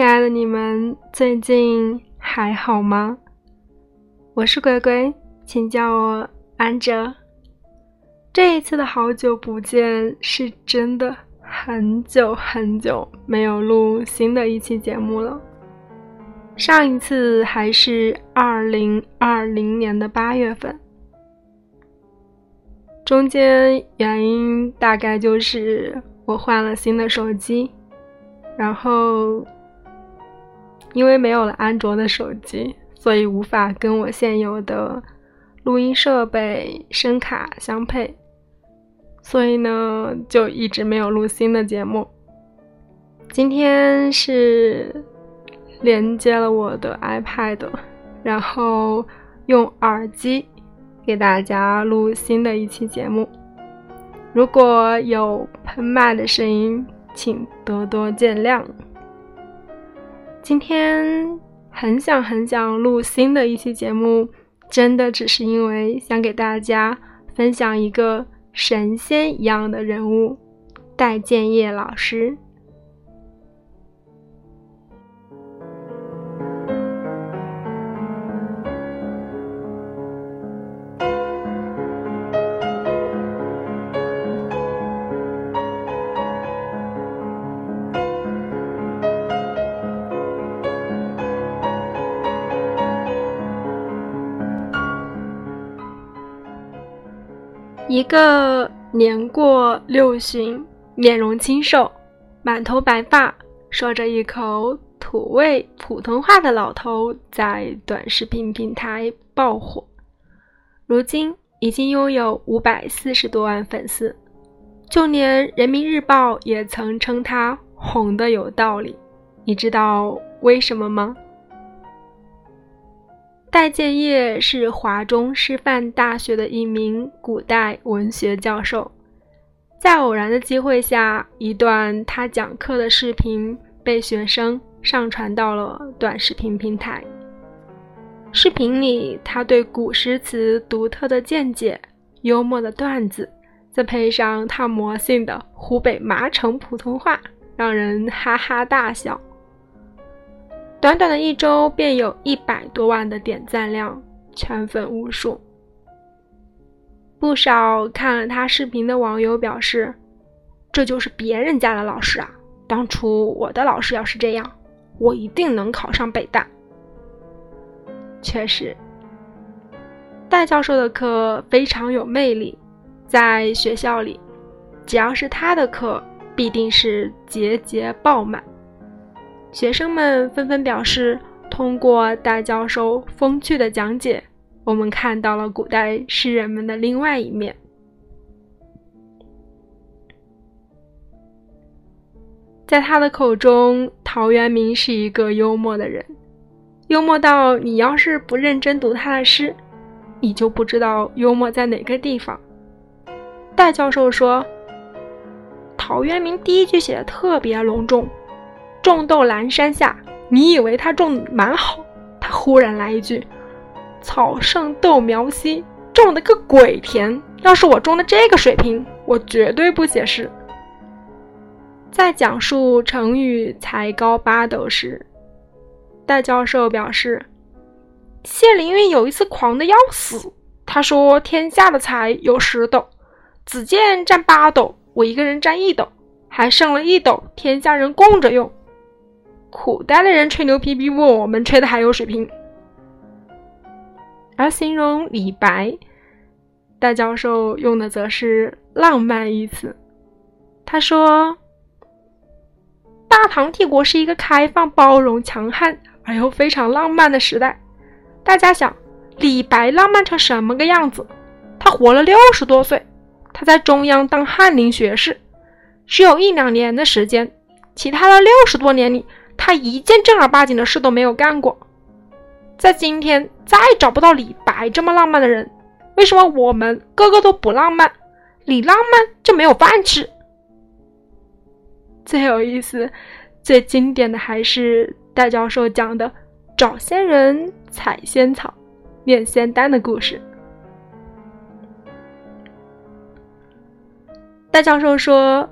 亲爱的你们，最近还好吗？我是龟龟，请叫我安哲。这一次的好久不见，是真的很久很久没有录新的一期节目了。上一次还是二零二零年的八月份，中间原因大概就是我换了新的手机，然后因为没有了安卓的手机，所以无法跟我现有的录音设备声卡相配，所以呢就一直没有录新的节目。今天是。连接了我的 iPad，然后用耳机给大家录新的一期节目。如果有喷麦的声音，请多多见谅。今天很想很想录新的一期节目，真的只是因为想给大家分享一个神仙一样的人物——戴建业老师。一个年过六旬、面容清瘦、满头白发、说着一口土味普通话的老头，在短视频平台爆火，如今已经拥有五百四十多万粉丝，就连人民日报也曾称他红的有道理。你知道为什么吗？戴建业是华中师范大学的一名古代文学教授，在偶然的机会下，一段他讲课的视频被学生上传到了短视频平台。视频里，他对古诗词独特的见解、幽默的段子，再配上他魔性的湖北麻城普通话，让人哈哈大笑。短短的一周，便有一百多万的点赞量，圈粉无数。不少看了他视频的网友表示：“这就是别人家的老师啊！当初我的老师要是这样，我一定能考上北大。”确实，戴教授的课非常有魅力，在学校里，只要是他的课，必定是节节爆满。学生们纷纷表示，通过戴教授风趣的讲解，我们看到了古代诗人们的另外一面。在他的口中，陶渊明是一个幽默的人，幽默到你要是不认真读他的诗，你就不知道幽默在哪个地方。戴教授说，陶渊明第一句写的特别隆重。种豆阑珊下，你以为他种蛮好，他忽然来一句：“草盛豆苗稀，种的个鬼田！要是我种的这个水平，我绝对不写诗。”在讲述成语“才高八斗”时，戴教授表示：“谢灵运有一次狂的要死，他说天下的才有十斗，子建占八斗，我一个人占一斗，还剩了一斗，天下人供着用。”古代的人吹牛皮比我们吹的还有水平，而形容李白，戴教授用的则是“浪漫”一词。他说：“大唐帝国是一个开放、包容、强悍而又非常浪漫的时代。大家想，李白浪漫成什么个样子？他活了六十多岁，他在中央当翰林学士，只有一两年的时间，其他的六十多年里。”他一件正儿八经的事都没有干过，在今天再找不到李白这么浪漫的人，为什么我们个个都不浪漫？你浪漫就没有饭吃。最有意思、最经典的还是戴教授讲的找仙人、采仙草、炼仙丹的故事。戴教授说，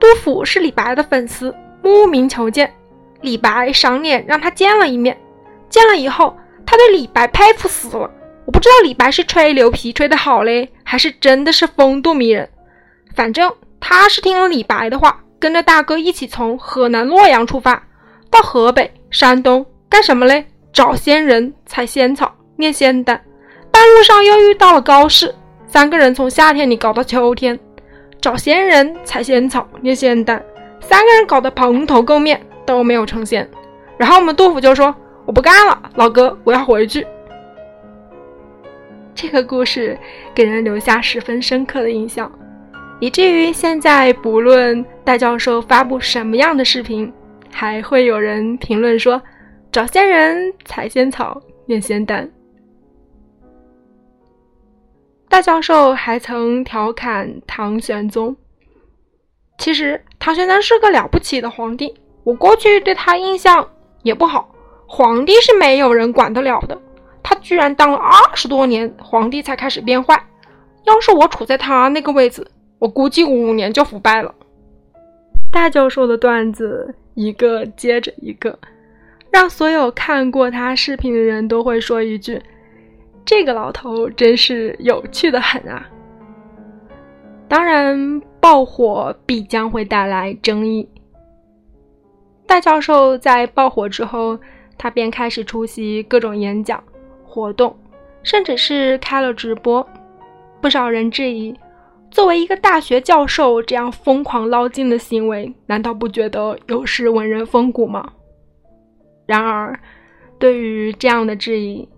杜甫是李白的粉丝，慕名求见。李白赏脸让他见了一面，见了以后，他对李白佩服死了。我不知道李白是吹牛皮吹得好嘞，还是真的是风度迷人。反正他是听了李白的话，跟着大哥一起从河南洛阳出发，到河北、山东干什么嘞？找仙人、采仙草、炼仙丹。半路上又遇到了高适，三个人从夏天里搞到秋天，找仙人、采仙草、炼仙丹，三个人搞得蓬头垢面，都没有成仙。然后我们杜甫就说：“我不干了，老哥，我要回去。”这个故事给人留下十分深刻的印象，以至于现在不论戴教授发布什么样的视频，还会有人评论说：“找仙人、采仙草、炼仙丹。”戴教授还曾调侃唐玄宗：“其实唐玄宗是个了不起的皇帝，我过去对他印象也不好。皇帝是没有人管得了的。”他居然当了二十多年皇帝才开始变坏，要是我处在他那个位置，我估计五年就腐败了。大教授的段子一个接着一个，让所有看过他视频的人都会说一句：“这个老头真是有趣的很啊！”当然，爆火必将会带来争议。大教授在爆火之后，他便开始出席各种演讲。活动，甚至是开了直播，不少人质疑：作为一个大学教授，这样疯狂捞金的行为，难道不觉得有失文人风骨吗？然而，对于这样的质疑，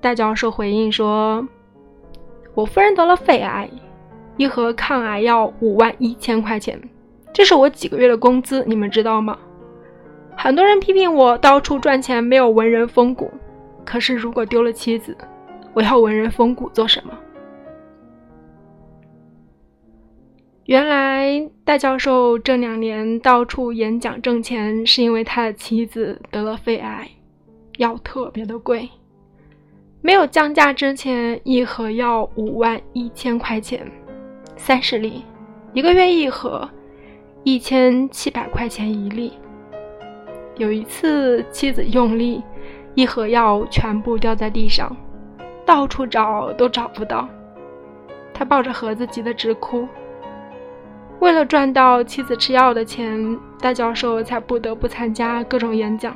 戴教授回应说：“我夫人得了肺癌，一盒抗癌药五万一千块钱，这是我几个月的工资，你们知道吗？很多人批评我到处赚钱，没有文人风骨。”可是，如果丢了妻子，我要文人风骨做什么？原来，戴教授这两年到处演讲挣钱，是因为他的妻子得了肺癌，药特别的贵，没有降价之前，一盒要五万一千块钱，三十粒，一个月一盒，一千七百块钱一粒。有一次，妻子用力。一盒药全部掉在地上，到处找都找不到。他抱着盒子急得直哭。为了赚到妻子吃药的钱，大教授才不得不参加各种演讲。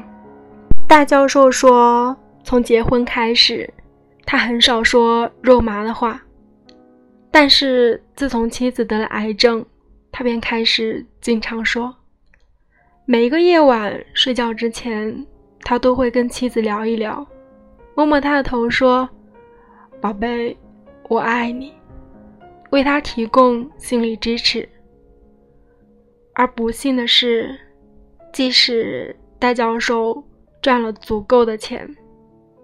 大教授说，从结婚开始，他很少说肉麻的话，但是自从妻子得了癌症，他便开始经常说。每一个夜晚睡觉之前。他都会跟妻子聊一聊，摸摸她的头，说：“宝贝，我爱你。”为他提供心理支持。而不幸的是，即使戴教授赚了足够的钱，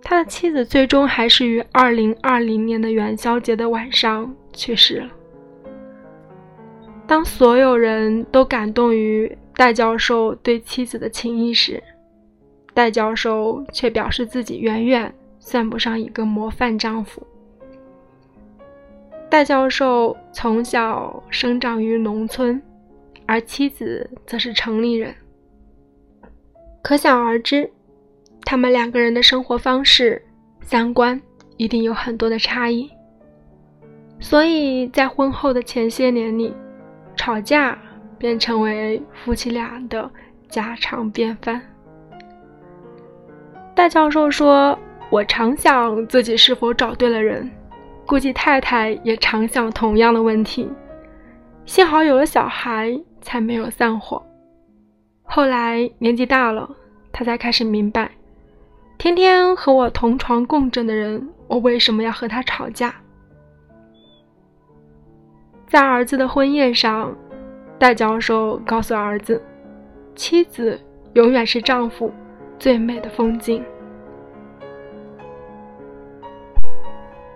他的妻子最终还是于二零二零年的元宵节的晚上去世了。当所有人都感动于戴教授对妻子的情谊时，戴教授却表示自己远远算不上一个模范丈夫。戴教授从小生长于农村，而妻子则是城里人，可想而知，他们两个人的生活方式、三观一定有很多的差异。所以在婚后的前些年里，吵架便成为夫妻俩的家常便饭。大教授说：“我常想自己是否找对了人，估计太太也常想同样的问题。幸好有了小孩，才没有散伙。后来年纪大了，他才开始明白，天天和我同床共枕的人，我为什么要和他吵架？”在儿子的婚宴上，戴教授告诉儿子：“妻子永远是丈夫。”最美的风景，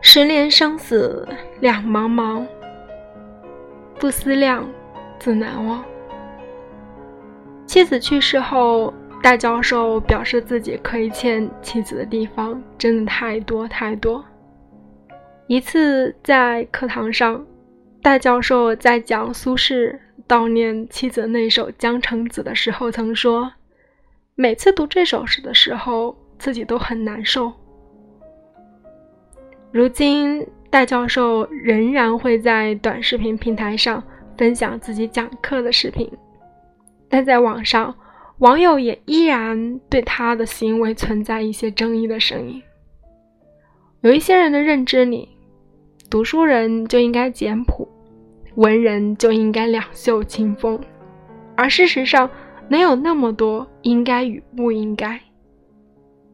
十年生死两茫茫，不思量，自难忘。妻子去世后，戴教授表示自己亏欠妻子的地方真的太多太多。一次在课堂上，戴教授在讲苏轼悼念妻子那首《江城子》的时候，曾说。每次读这首诗的时候，自己都很难受。如今，戴教授仍然会在短视频平台上分享自己讲课的视频，但在网上，网友也依然对他的行为存在一些争议的声音。有一些人的认知里，读书人就应该简朴，文人就应该两袖清风，而事实上，能有那么多应该与不应该。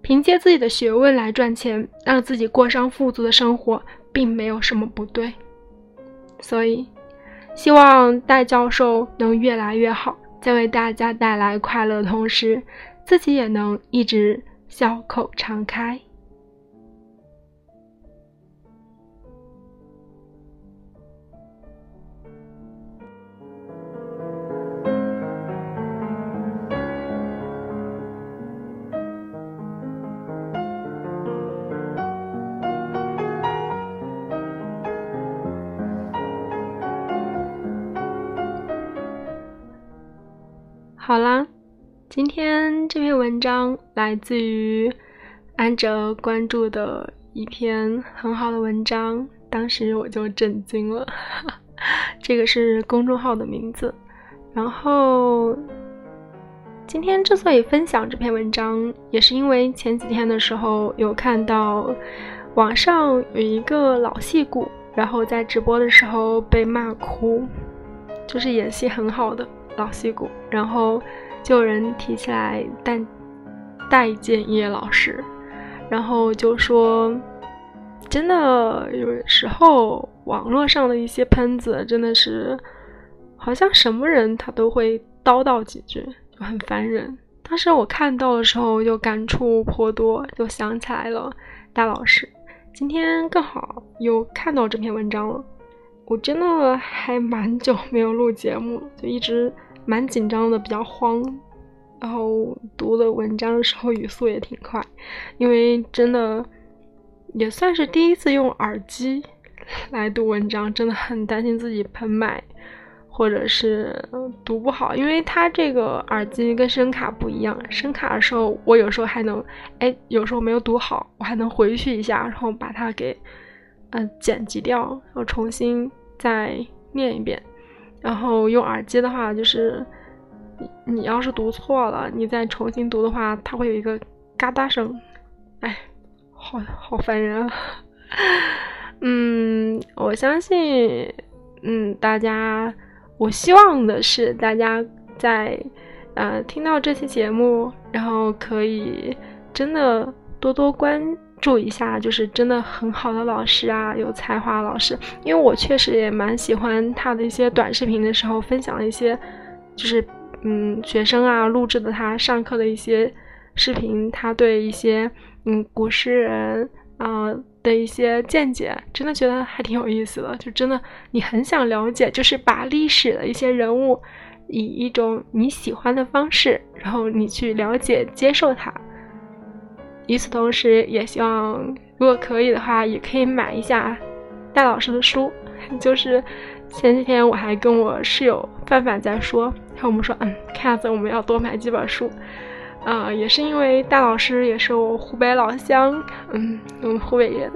凭借自己的学问来赚钱，让自己过上富足的生活，并没有什么不对。所以，希望戴教授能越来越好，在为大家带来快乐的同时，自己也能一直笑口常开。好啦，今天这篇文章来自于安哲关注的一篇很好的文章，当时我就震惊了。这个是公众号的名字。然后今天之所以分享这篇文章，也是因为前几天的时候有看到网上有一个老戏骨，然后在直播的时候被骂哭，就是演戏很好的。老戏骨，然后就有人提起来戴戴建业老师，然后就说，真的有时候网络上的一些喷子真的是，好像什么人他都会叨叨几句，就很烦人。当时我看到的时候就感触颇多，就想起来了戴老师。今天刚好又看到这篇文章了。我真的还蛮久没有录节目，就一直蛮紧张的，比较慌。然后读的文章的时候语速也挺快，因为真的也算是第一次用耳机来读文章，真的很担心自己喷麦或者是读不好，因为它这个耳机跟声卡不一样，声卡的时候我有时候还能，哎，有时候没有读好，我还能回去一下，然后把它给。嗯，剪辑掉，然后重新再念一遍。然后用耳机的话，就是你你要是读错了，你再重新读的话，它会有一个嘎哒声。哎，好好烦人啊！嗯，我相信，嗯，大家，我希望的是大家在呃听到这期节目，然后可以真的多多关。注意一下，就是真的很好的老师啊，有才华的老师。因为我确实也蛮喜欢他的一些短视频的时候分享的一些，就是嗯学生啊录制的他上课的一些视频，他对一些嗯古诗人啊的一些见解，真的觉得还挺有意思的。就真的你很想了解，就是把历史的一些人物以一种你喜欢的方式，然后你去了解接受它。与此同时，也希望如果可以的话，也可以买一下戴老师的书。就是前几天我还跟我室友范范在说，然后我们说，嗯，看样子我们要多买几本书。啊，也是因为戴老师也是我湖北老乡，嗯，我们湖北人。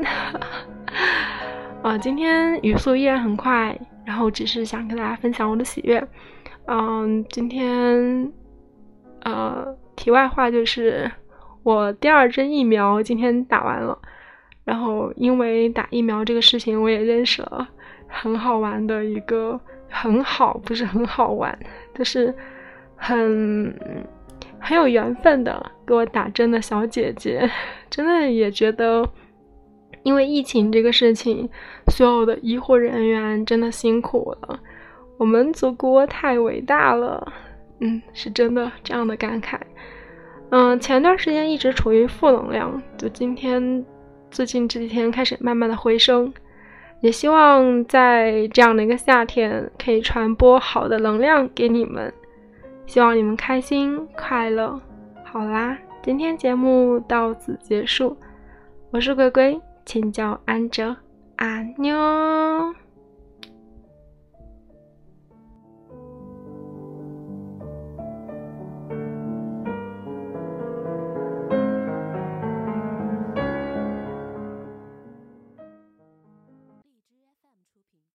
啊，今天语速依然很快，然后只是想跟大家分享我的喜悦。嗯，今天，呃，题外话就是。我第二针疫苗今天打完了，然后因为打疫苗这个事情，我也认识了很好玩的一个很好，不是很好玩，就是很很有缘分的给我打针的小姐姐，真的也觉得，因为疫情这个事情，所有的医护人员真的辛苦了，我们祖国太伟大了，嗯，是真的这样的感慨。嗯，前段时间一直处于负能量，就今天最近这几天开始慢慢的回升，也希望在这样的一个夏天可以传播好的能量给你们，希望你们开心快乐。好啦，今天节目到此结束，我是龟龟，请叫安哲，阿妞。